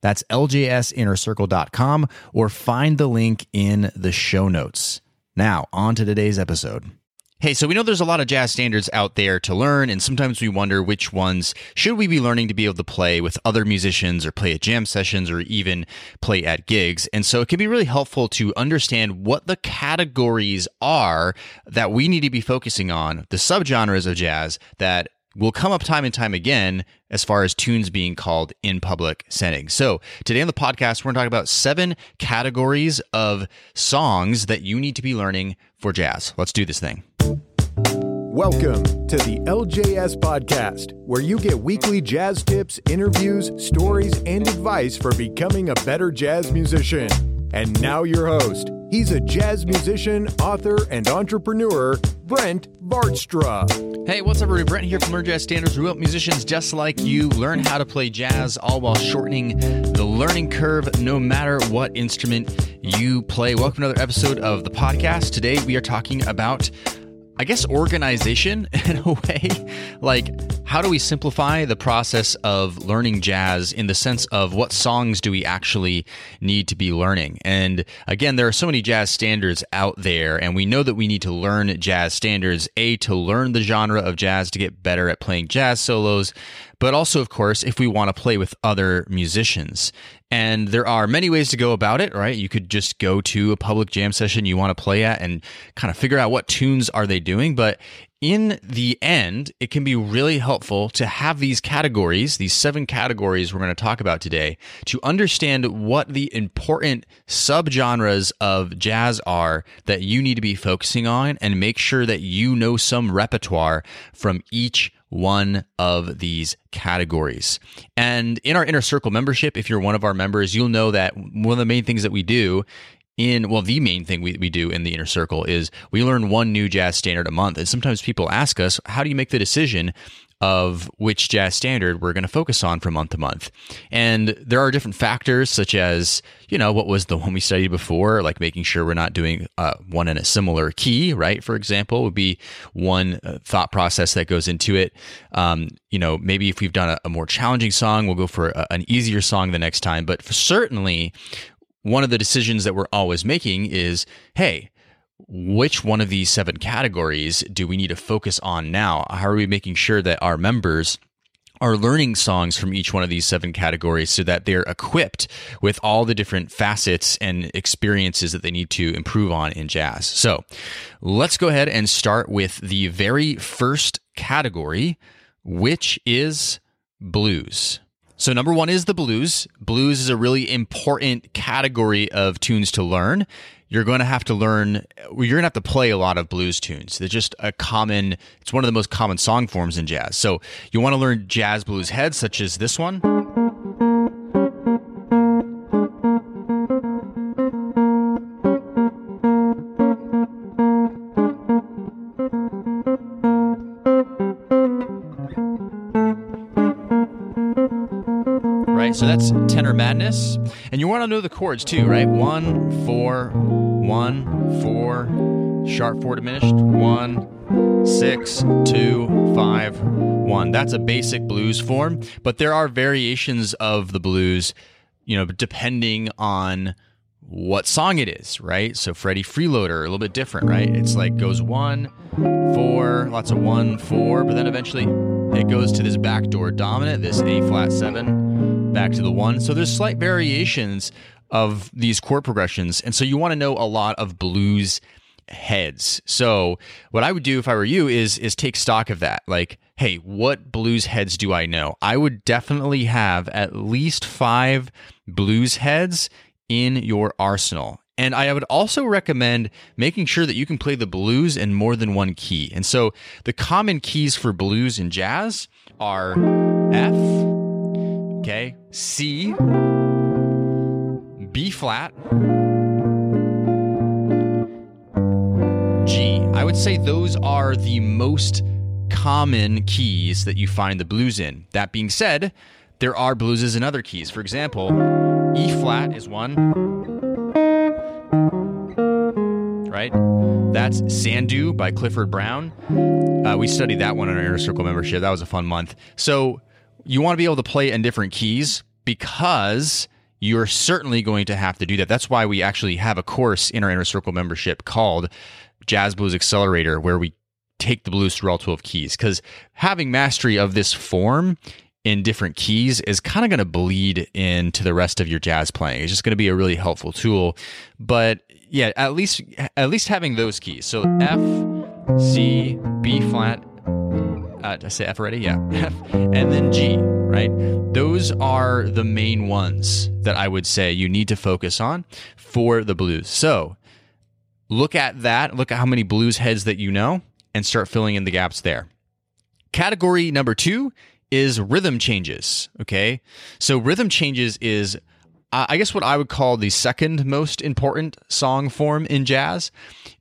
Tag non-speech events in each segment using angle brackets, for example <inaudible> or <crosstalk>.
That's ljsinnercircle.com or find the link in the show notes. Now, on to today's episode. Hey, so we know there's a lot of jazz standards out there to learn, and sometimes we wonder which ones should we be learning to be able to play with other musicians or play at jam sessions or even play at gigs. And so it can be really helpful to understand what the categories are that we need to be focusing on, the subgenres of jazz that will come up time and time again as far as tunes being called in public settings. So, today on the podcast, we're going to talk about seven categories of songs that you need to be learning for jazz. Let's do this thing. Welcome to the LJS Podcast, where you get weekly jazz tips, interviews, stories, and advice for becoming a better jazz musician. And now, your host. He's a jazz musician, author, and entrepreneur, Brent Vaartstra. Hey, what's up, everybody? Brent here from Learn Jazz Standards. We help musicians just like you learn how to play jazz, all while shortening the learning curve, no matter what instrument you play. Welcome to another episode of the podcast. Today, we are talking about I guess organization <laughs> in a way. Like, how do we simplify the process of learning jazz in the sense of what songs do we actually need to be learning? And again, there are so many jazz standards out there, and we know that we need to learn jazz standards, A, to learn the genre of jazz to get better at playing jazz solos, but also, of course, if we want to play with other musicians. And there are many ways to go about it, right? You could just go to a public jam session you want to play at and kind of figure out what tunes are they doing. But in the end, it can be really helpful to have these categories, these seven categories we're going to talk about today, to understand what the important subgenres of jazz are that you need to be focusing on and make sure that you know some repertoire from each one of these categories. And in our inner circle membership, if you're one of our members, you'll know that one of the main things that we do in well the main thing we, we do in the inner circle is we learn one new jazz standard a month and sometimes people ask us how do you make the decision of which jazz standard we're going to focus on from month to month. And there are different factors, such as, you know, what was the one we studied before, like making sure we're not doing uh, one in a similar key, right? For example, would be one uh, thought process that goes into it. Um, you know, maybe if we've done a, a more challenging song, we'll go for a, an easier song the next time. But certainly, one of the decisions that we're always making is, hey, which one of these seven categories do we need to focus on now? How are we making sure that our members are learning songs from each one of these seven categories so that they're equipped with all the different facets and experiences that they need to improve on in jazz. So let's go ahead and start with the very first category, which is blues. So, number one is the blues. Blues is a really important category of tunes to learn. You're going to have to learn you're going to have to play a lot of blues tunes. They're just a common it's one of the most common song forms in jazz. So you want to learn jazz blues heads such as this one madness. And you want to know the chords too, right? One, four, one, four, sharp four diminished, one, six, two, five, one. That's a basic blues form, but there are variations of the blues, you know, depending on what song it is, right? So Freddie Freeloader, a little bit different, right? It's like goes one, four, lots of one, four, but then eventually it goes to this backdoor dominant, this A flat seven, back to the one. So there's slight variations of these chord progressions. And so you want to know a lot of blues heads. So what I would do if I were you is is take stock of that. Like, hey, what blues heads do I know? I would definitely have at least 5 blues heads in your arsenal. And I would also recommend making sure that you can play the blues in more than one key. And so the common keys for blues and jazz are F, okay, C, B flat, G. I would say those are the most common keys that you find the blues in. That being said, there are blueses in other keys. For example, E flat is one. Right? That's Sandu by Clifford Brown. Uh, we studied that one on our Inner Circle membership. That was a fun month. So you want to be able to play in different keys because you're certainly going to have to do that. That's why we actually have a course in our Inner Circle membership called Jazz Blues Accelerator, where we take the blues through all 12 keys. Because having mastery of this form in different keys is kind of going to bleed into the rest of your jazz playing. It's just going to be a really helpful tool. But yeah, at least at least having those keys. So F, C, B flat. Uh, did I say F already? Yeah, <laughs> F, and then G. Right. Those are the main ones that I would say you need to focus on for the blues. So look at that. Look at how many blues heads that you know, and start filling in the gaps there. Category number two is rhythm changes. Okay. So rhythm changes is, uh, I guess, what I would call the second most important song form in jazz.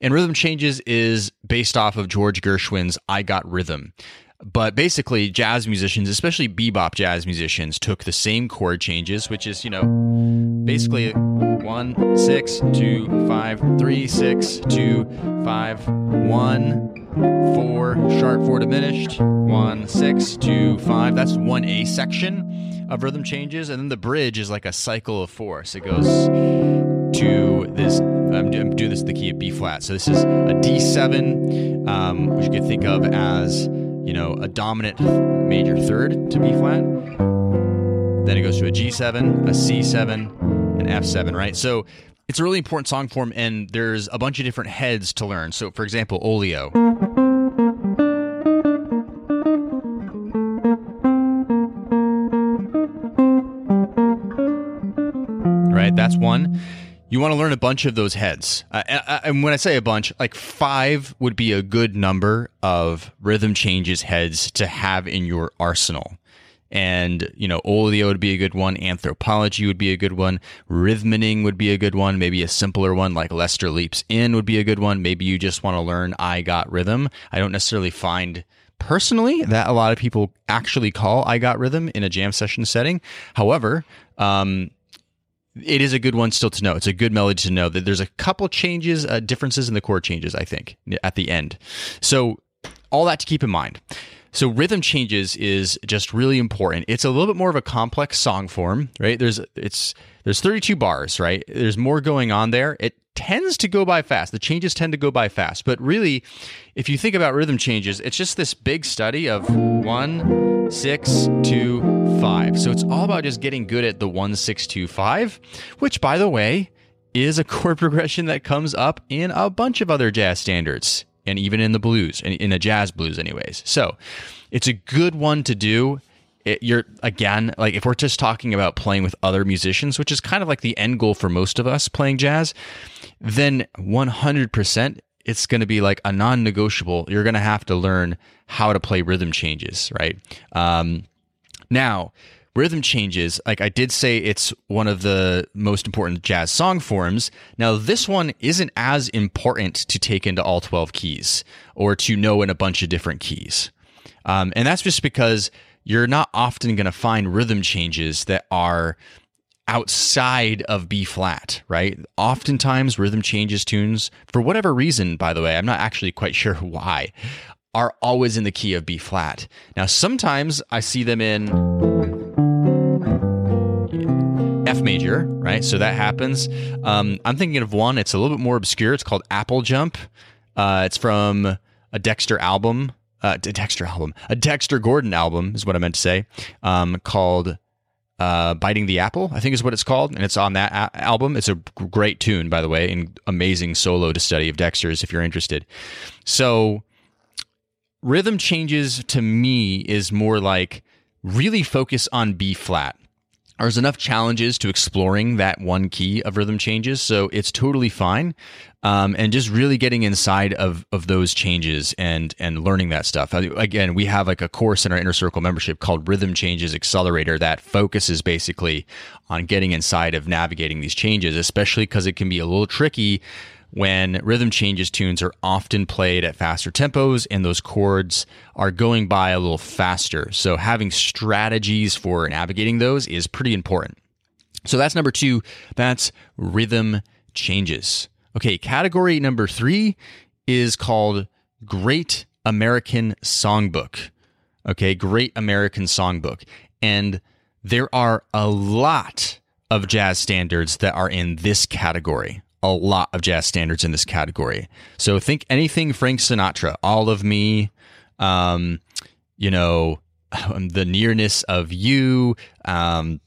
And rhythm changes is based off of George Gershwin's I Got Rhythm. But basically, jazz musicians, especially bebop jazz musicians, took the same chord changes, which is, you know, basically one, six, two, five, three, six, two, five, one, four, sharp four diminished, one, six, two, five. That's one A section of rhythm changes. And then the bridge is like a cycle of four. So it goes to this. I'm doing this in the key of B flat. So this is a D7, um, which you could think of as you know, a dominant major third to B flat. Then it goes to a G7, a C7, an F7, right? So it's a really important song form, and there's a bunch of different heads to learn. So, for example, Oleo. Right, that's one you want to learn a bunch of those heads. Uh, and when I say a bunch, like five would be a good number of rhythm changes heads to have in your arsenal. And, you know, oleo would be a good one. Anthropology would be a good one. Rhythm-a-ning would be a good one. Maybe a simpler one like Lester Leaps In would be a good one. Maybe you just want to learn I Got Rhythm. I don't necessarily find personally that a lot of people actually call I Got Rhythm in a jam session setting. However, um, it is a good one still to know. It's a good melody to know that there's a couple changes, uh, differences in the chord changes, I think, at the end. So, all that to keep in mind. So, rhythm changes is just really important. It's a little bit more of a complex song form, right? There's it's there's 32 bars, right? There's more going on there. It tends to go by fast. The changes tend to go by fast. But really, if you think about rhythm changes, it's just this big study of one, six, two, five. So it's all about just getting good at the one, six, two, five, which, by the way, is a chord <laughs> progression that comes up in a bunch of other jazz standards and even in the blues, in the jazz blues, anyways. So it's a good one to do it, you're again like if we're just talking about playing with other musicians which is kind of like the end goal for most of us playing jazz then 100% it's going to be like a non-negotiable. You're going to have to learn how to play rhythm changes right? Um, now rhythm changes like i did say it's one of the most important jazz song forms. Now this one isn't as important to take into all 12 keys or to know in a bunch of different keys. Um, and that's just because you're not often going to find rhythm changes that are outside of B flat, right? Oftentimes, rhythm changes tunes, for whatever reason, by the way, I'm not actually quite <laughs> sure why, are always in the key of B flat. Now, sometimes I see them in F major, right? So that happens. Um, I'm thinking of one, it's a little bit more obscure. It's called Apple Jump. Uh, it's from a Dexter album uh, a Dexter album, a Dexter Gordon album is what I meant to say, um, called uh, "Biting the Apple," I think is what it's called, and it's on that a- album. It's a great tune, by the way, and amazing solo to study of Dexter's if you're interested. So, rhythm changes to me is more like really focus on B flat. There's enough challenges to exploring that one key of rhythm changes, so it's totally fine. Um, and just really getting inside of of those changes and and learning that stuff. Again, we have like a course in our inner circle membership called Rhythm Changes Accelerator that focuses basically on getting inside of navigating these changes, especially because it can be a little tricky when rhythm changes tunes are often played at faster tempos and those chords are going by a little faster. So having strategies for navigating those is pretty important. So that's number two. That's rhythm changes. Okay, category number three is called Great American Songbook. Okay, Great American Songbook. And there are a lot of jazz standards that are in this category a lot of jazz standards in this category. So think anything Frank Sinatra, All of Me, um, you know, the nearness of you. Um,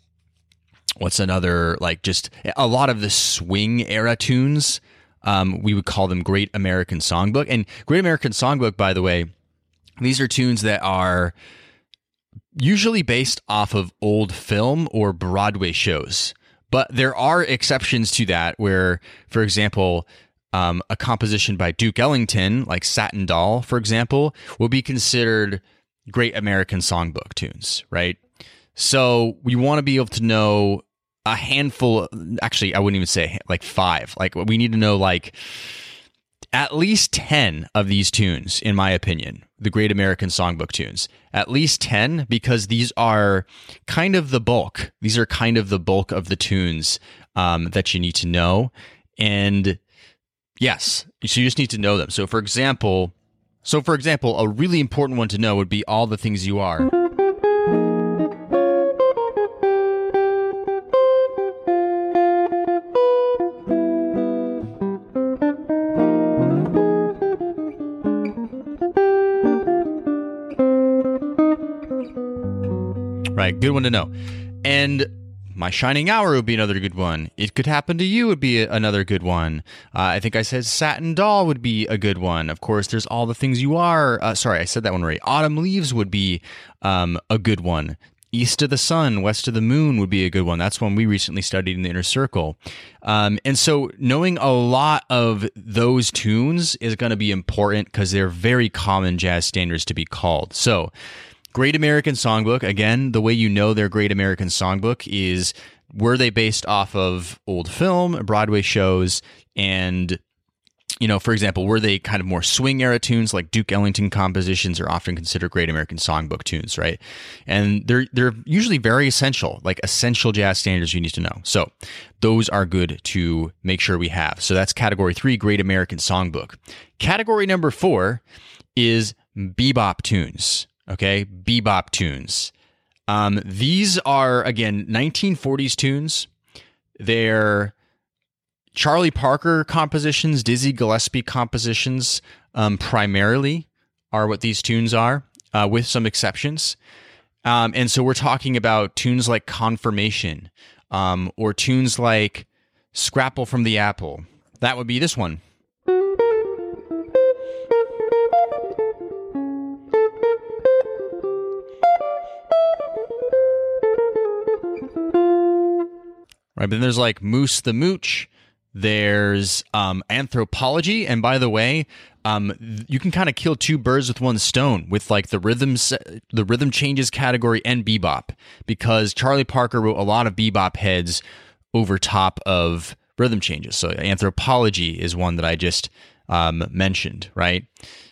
what's another like just a lot of the swing era tunes. Um, we would call them Great American Songbook. And Great American Songbook, by the way, these are tunes that are usually based off of old film or Broadway shows. But there are exceptions to that where, for example, um, a composition by Duke Ellington, like Satin Doll, for example, will be considered great American songbook tunes, right? So we want to be able to know a handful, actually, I wouldn't even say like five. Like we need to know like at least 10 of these tunes, in my opinion, the Great American Songbook tunes. At least 10, because these are kind of the bulk. These are kind of the bulk of the tunes um, that you need to know. And yes, so you just need to know them. So, for example, so for example, a really important one to know would be all the things you are. Good one to know. And my shining hour would be another good one. It could happen to you would be another good one. Uh, I think I said satin doll would be a good one. Of course, there's all the things you are. Uh, sorry, I said that one right. Autumn leaves would be um, a good one. East of the sun, west of the moon would be a good one. That's one we recently studied in the inner circle. Um, and so knowing a lot of those tunes is going to be important because they're very common jazz standards to be called. So Great American Songbook. Again, the way you know their Great American Songbook is were they based off of old film, Broadway shows, and you know, for example, were they kind of more swing era tunes like Duke Ellington compositions are often considered Great American Songbook tunes, right? And they're they're usually very essential, like essential jazz standards you need to know. So those are good to make sure we have. So that's category three, Great American Songbook. Category number four is bebop tunes okay? Bebop tunes. Um, these are, again, 1940s tunes. They're Charlie Parker compositions, Dizzy Gillespie compositions, um, primarily are what these tunes are, uh, with some exceptions. Um, and so we're talking about tunes like Confirmation um, or tunes like Scrapple from the Apple. That would be this one. Right? But then there's like Moose the Mooch. There's um, anthropology, and by the way, um, you can kind of kill two birds with one stone with like the rhythms, the rhythm changes category and bebop, because Charlie Parker wrote a lot of bebop heads over top of rhythm changes. So anthropology is one that I just um, mentioned, right?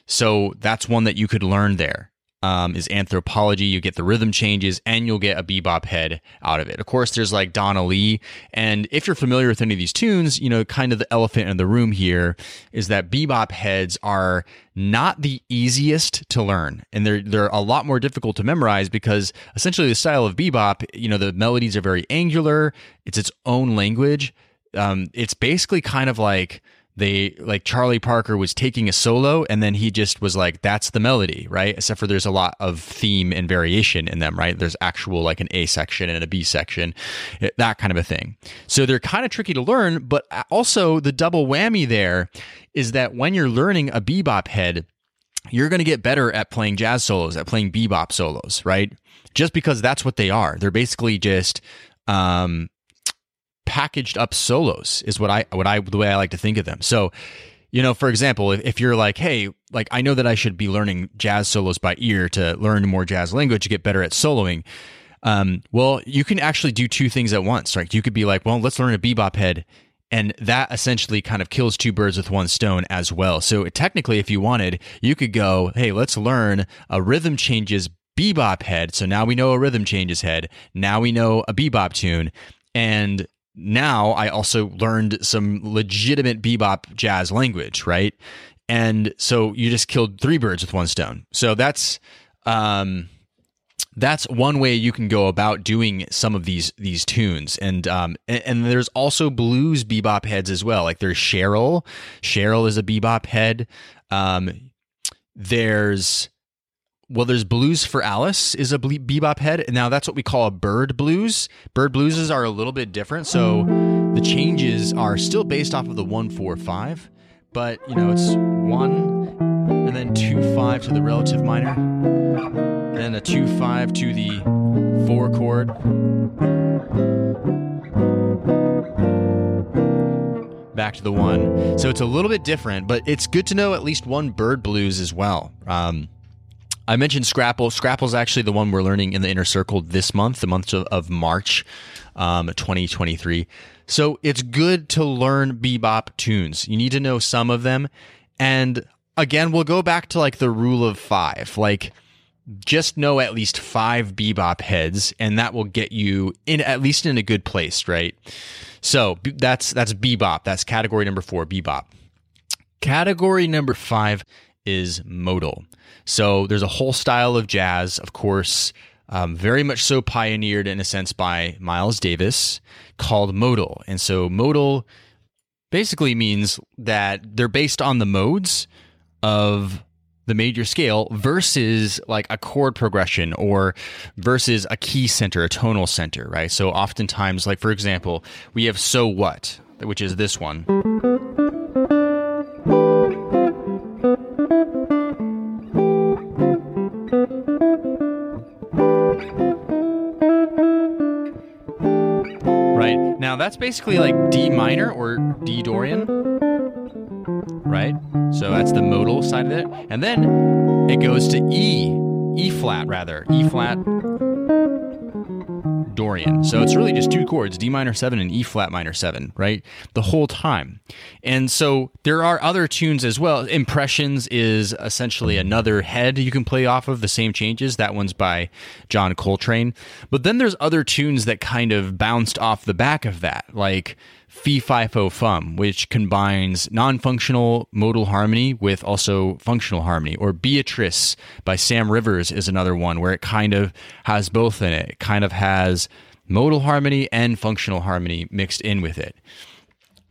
So that's one that you could learn there um, is anthropology. You get the rhythm changes and you'll get a bebop head out of it. Of course, there's like Donna Lee. And if you're familiar with any of these tunes, you know, kind of the elephant in the room here is that bebop heads are not the easiest to learn. And they're, they're a lot more difficult to memorize because essentially the style of bebop, you know, the melodies are very angular, it's its own language. Um, it's basically kind of like, they like Charlie Parker was taking a solo and then he just was like that's the melody right? Except for there's a lot of theme and variation in them right? There's actual like an A section and a B section eh, that kind of a thing. So they're kind of tricky to learn but also the double whammy there is that when you're learning a bebop head you're going to get better at playing jazz solos at playing bebop solos right? Just because that's what they are. They're basically just um, packaged up solos is what I what I the way I like to think of them. So, you know, for example, if, if you're like, hey, like I know that I should be learning jazz solos by ear to learn more jazz language to get better at soloing. Um, well, you can actually do two things at once, right? You could be like, well, let's learn a bebop head and that essentially kind of kills two birds with one stone as well. So technically, if you wanted, you could go, hey, let's learn a rhythm changes bebop head. So now we know a rhythm changes head. Now we know a bebop tune. And now I also learned some legitimate bebop jazz language, right? And so you just killed three birds with one stone. So that's um that's one way you can go about doing some of these these tunes and um and, and, there's also blues bebop heads as well like there's cheryl cheryl is a bebop head um there's well there's blues for alice is a bebop head now that's what we call a bird blues bird blueses are a little bit different so the changes are still based off of the 145 but you know it's one and then two five to the relative minor then a 2 5 to the 4 chord. Back to the 1. So it's a little bit different, but it's good to know at least one bird blues as well. Um, I mentioned Scrapple. Scrapple's actually the one we're learning in the inner circle this month, the month of, of March um, 2023. So it's good to learn bebop tunes. You need to know some of them. And again, we'll go back to like the rule of five. Like, just know at least five bebop heads and that will get you in at least in a good place right so that's that's bebop that's category number four bebop category number five is modal so there's a whole style of jazz of course um, very much so pioneered in a sense by miles davis called modal and so modal basically means that they're based on the modes of the major scale versus like a chord progression or versus a key center, a tonal center, right? So oftentimes, like for example, we have so what, which is this one. That's basically like D minor or D Dorian right? So that's the modal side of it. And then it goes to E, E flat rather, E flat So it's really just two chords, D minor 7 and E flat minor 7, right? The whole time. And so there are other tunes as well. Impressions is essentially another head you can play off of the same changes. That one's by John Coltrane. But then there's other tunes that kind of bounced off the back of that, like Fee Fi Fo Fum, which combines non functional modal harmony with also functional harmony. Or Beatrice by Sam Rivers is another one where it kind of has both in it. It kind of has modal harmony and functional harmony mixed in with it.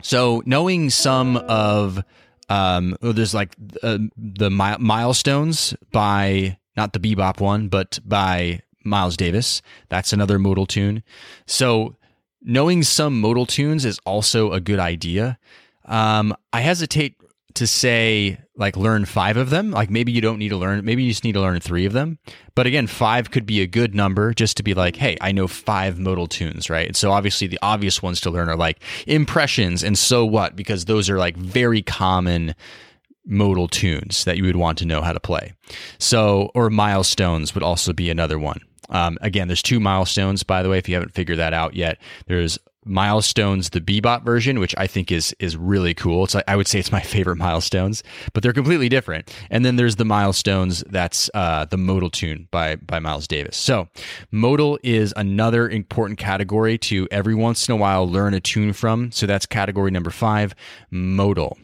So knowing some of um, oh, there's like uh, the mi- milestones by not the bebop one, but by Miles Davis. That's another modal tune. So knowing some modal tunes is also a good idea. Um, I hesitate to say like learn five of them. Like maybe you don't need to learn, maybe you just need to learn three of them. But again, five could be a good number just to be like, hey, I know five modal tunes, right? And so obviously the obvious ones to learn are like impressions and so what, because those are like very common modal tunes that you would want to know how to play. So, or milestones would also be another one. Um, again, there's two milestones, by the way, if you haven't figured that out yet. There's milestones the bebop version which i think is is really cool it's i would say it's my favorite <laughs> milestones but they're completely different and then there's the milestones that's uh, the modal tune by by miles davis so modal is another important category to every once in a while learn a tune from so that's category number five modal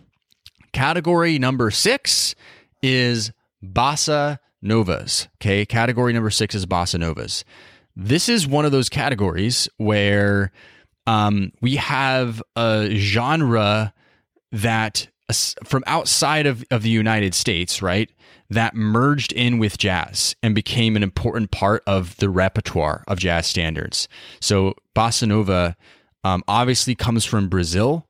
category number six is bossa novas. Okay. Category number six is bossa novas. This is one of those categories where um, we have a genre that from outside of, of the United States, right, that merged in with jazz and became an important part of the repertoire of jazz standards. So bossa nova um, obviously comes from Brazil.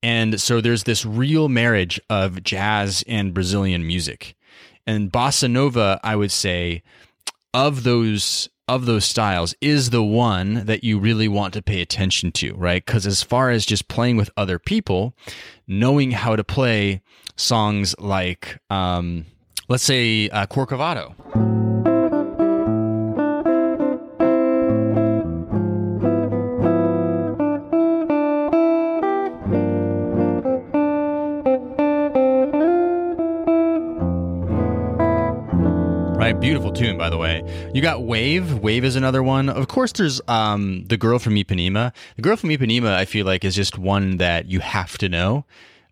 And so there's this real marriage of jazz and Brazilian music. And bossa nova, I would say, of those of those styles is the one that you really want to pay attention to, right? Because as far as just playing with other people, knowing how to play songs like, um, let's say, uh, Corcovado. Beautiful tune, by the way. You got Wave. Wave is another one. Of course, there's um, the girl from Ipanema. The girl from Ipanema, I feel like, is just one that you have to know.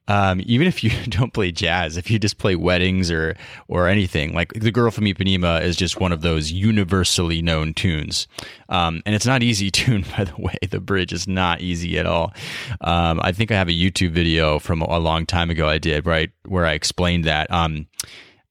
Um, even if you <laughs> don't play jazz, if you just play weddings or or anything, like the girl from Ipanema is just one of those universally known tunes, um, and it's not easy <laughs> tune by the way. The bridge is not easy at all. Um, I think I have a YouTube video from a long time ago I did right where I explained that.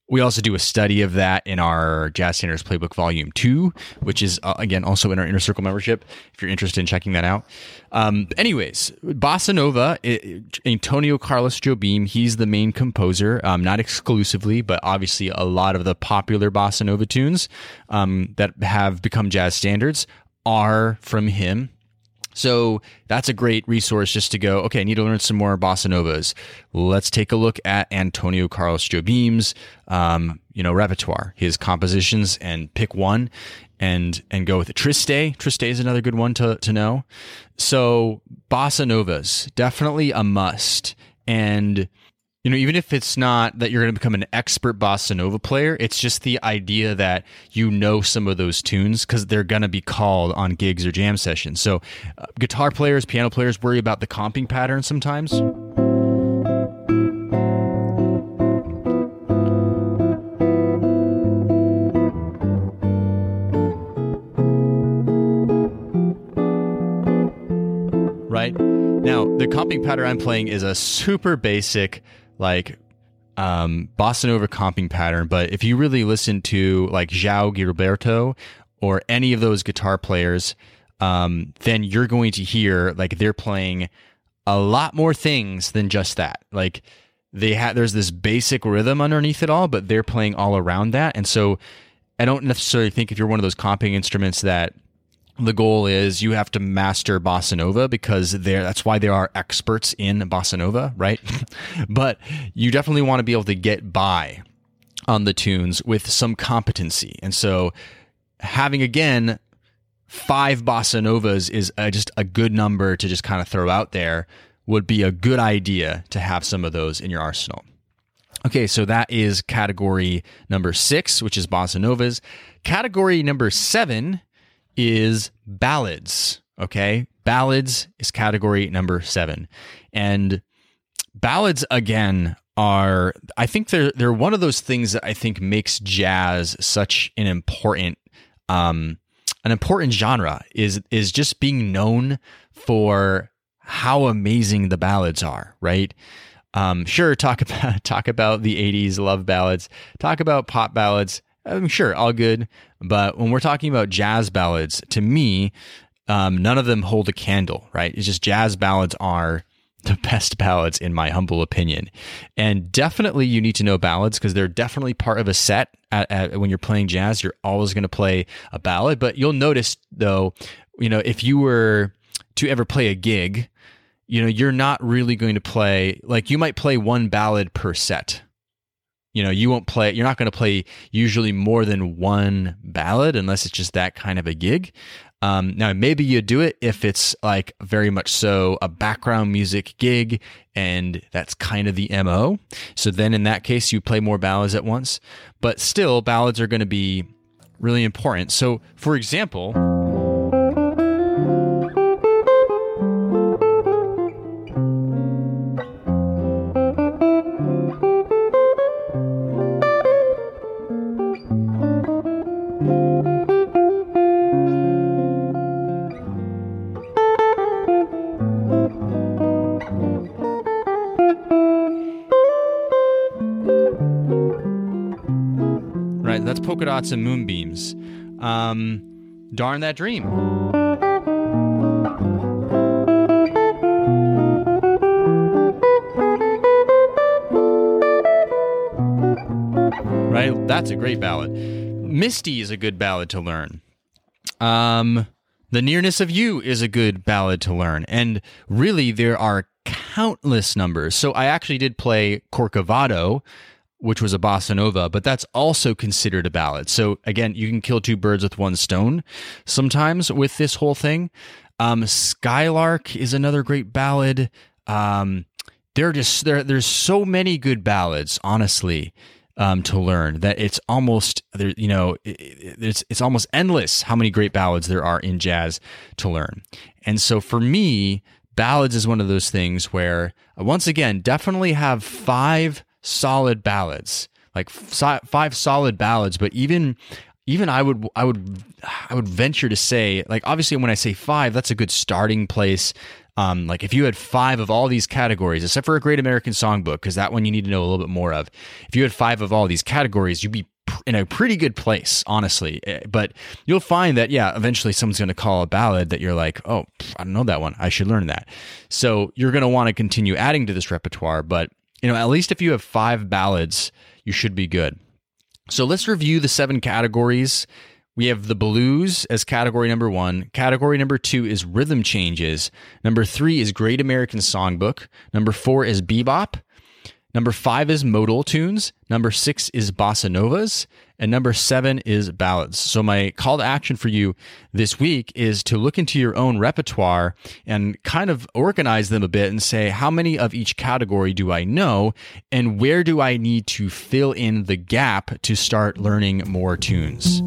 We also do a study of that in our Jazz Standards Playbook Volume 2, which is, uh, again, also in our Inner Circle membership, if you're interested in checking that out. Um, anyways, Bossa Nova, it, Antonio Carlos Jobim, he's the main composer, um, not exclusively, but obviously a lot of the popular Bossa Nova tunes um, that have become jazz standards are from him. So that's a great resource just to go, okay, I need to learn some more bossa novas. Let's take a look at Antonio Carlos Jobim's, um, you know, repertoire, his compositions, and pick one and and go with it. Triste, Triste is another good one to to know. So bossa novas, definitely a must. And you know, even if it's not that you're going to become an expert bossa nova player, it's just the idea that you know some of those tunes because they're going to be called on gigs or jam sessions. So, uh, guitar players, piano players worry about the comping pattern sometimes. Right now, the comping pattern I'm playing is a super basic like um, bossa nova comping pattern. But if you really listen to like João Gilberto or any of those guitar players, um, then you're going to hear like they're playing a lot more things than just that. Like they have, there's this basic rhythm underneath it all, but they're playing all around that. And so I don't necessarily think if you're one of those comping instruments that the goal is you have to master bossa nova because they're that's why there are experts in bossa nova right? <laughs> But you definitely want to be able to get by on the tunes with some competency. And so having again five bossa novas is a, just a good number to just kind of throw out there would be a good idea to have some of those in your arsenal. Okay so that is category number six which is bossa novas. Category number seven is ballads. Okay. Ballads is category number seven. And ballads, again, are, I think they're, they're one of those things that I think makes jazz such an important, um, an important genre is, is just being known for how amazing the ballads are, right? Um, sure, talk <laughs> about talk about the '80s love ballads, talk about pop ballads. I'm sure, all good. But when we're talking about jazz ballads, to me, um, none of them hold a candle, right? It's just jazz ballads are the <laughs> best ballads in my humble opinion. And definitely you need to know ballads because they're definitely part of a set. At, at, when you're playing jazz, you're always going to play a ballad. But you'll notice though, you know, if you were to ever play a gig, you know, you're not really going to play like you might play one ballad per set you know you won't play you're not going to play usually more than one ballad unless it's just that kind of a gig. Um, now maybe you do it if it's like very much so a background music gig and that's kind of the mo so then in that case you play more ballads at once. But still ballads are going to be really important. So for example polka dots and moonbeams. Um, darn that dream. Right? That's a great ballad. Misty is a good ballad to learn. Um, the nearness of you is a good ballad to learn, and really there are countless numbers. So I actually did play Corcovado, which was a bossa nova, but that's also considered a ballad. So again, you can kill two birds with one stone sometimes with this whole thing. Um, Skylark is another great ballad. Um, are just there there's so many good ballads, honestly um, to learn. That it's almost there, you know, it, it's it's almost endless how many great ballads there are in jazz to learn. And so for me, ballads is one of those things where once again, definitely have five solid ballads, like five solid ballads. But even even I would I would I would venture to say like obviously when I say five, that's a good starting place. Um, like if you had five of all these categories, except for a Great American Songbook, because that one you need to know a little bit more of. If you had five of all these categories, you'd be in a pretty good place, honestly. Eh, but you'll find that, yeah, eventually someone's going to call a ballad that you're like, oh, I don't know that one. I should learn that. So you're going to want to continue adding to this repertoire. But, you know, at least if you have five ballads, you should be good. So let's review the seven categories we have the blues as category number one. Category number two is rhythm changes. Number three is Great American Songbook. Number four is bebop. Number five is modal tunes. Number six is bossa novas. And number seven is ballads. So, my call to action for you this week is to look into your own repertoire and kind of organize them a bit and say, how many of each category do I know? And where do I need to fill in the gap to start learning more tunes?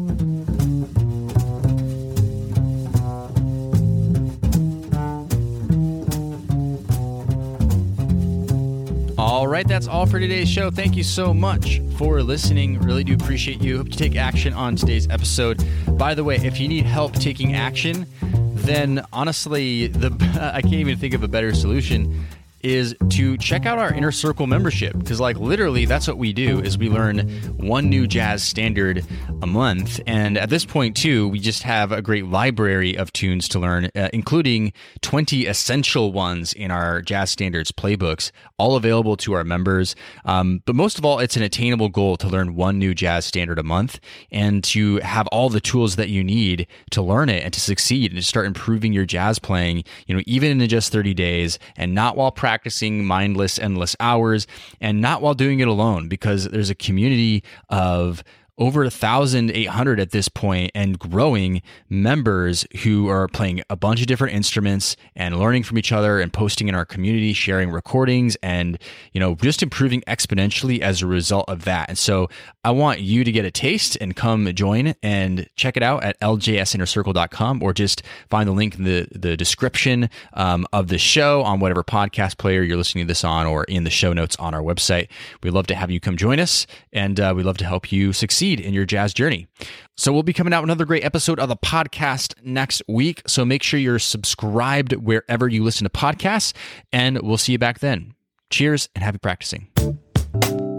All right, that's all for today's show. Thank you so much for listening. Really do appreciate you. Hope you take action on today's episode. By the way, if you need help taking action, then honestly, the <laughs> I can't even think of a better solution is to check out our inner circle membership because like literally that's what we do is we learn one new jazz standard a month. And at this point too we just have a great library of tunes to learn uh, including 20 essential ones in our jazz standards playbooks all available to our members. Um, but most of all it's an attainable goal to learn one new jazz standard a month and to have all the tools that you need to learn it and to succeed and to start improving your jazz playing you know even in just 30 days. And not while practicing practicing mindless, endless hours and not while doing it alone because there's a community of over 1,800 at this point and growing members who are playing a bunch of different instruments and learning from each other and posting in our community, sharing recordings, and you know just improving exponentially as a result of that. And so I want you to get a taste and come join and check it out at ljsinnercircle.com or just find the link in the the description um, of the show on whatever podcast player you're listening to this on or in the show notes on our website. We'd love to have you come join us and uh, we'd love to help you succeed in your jazz journey. So we'll be coming out another great episode of the podcast next week. So make sure you're subscribed wherever you listen to podcasts, and we'll see you back then. Cheers and happy practicing.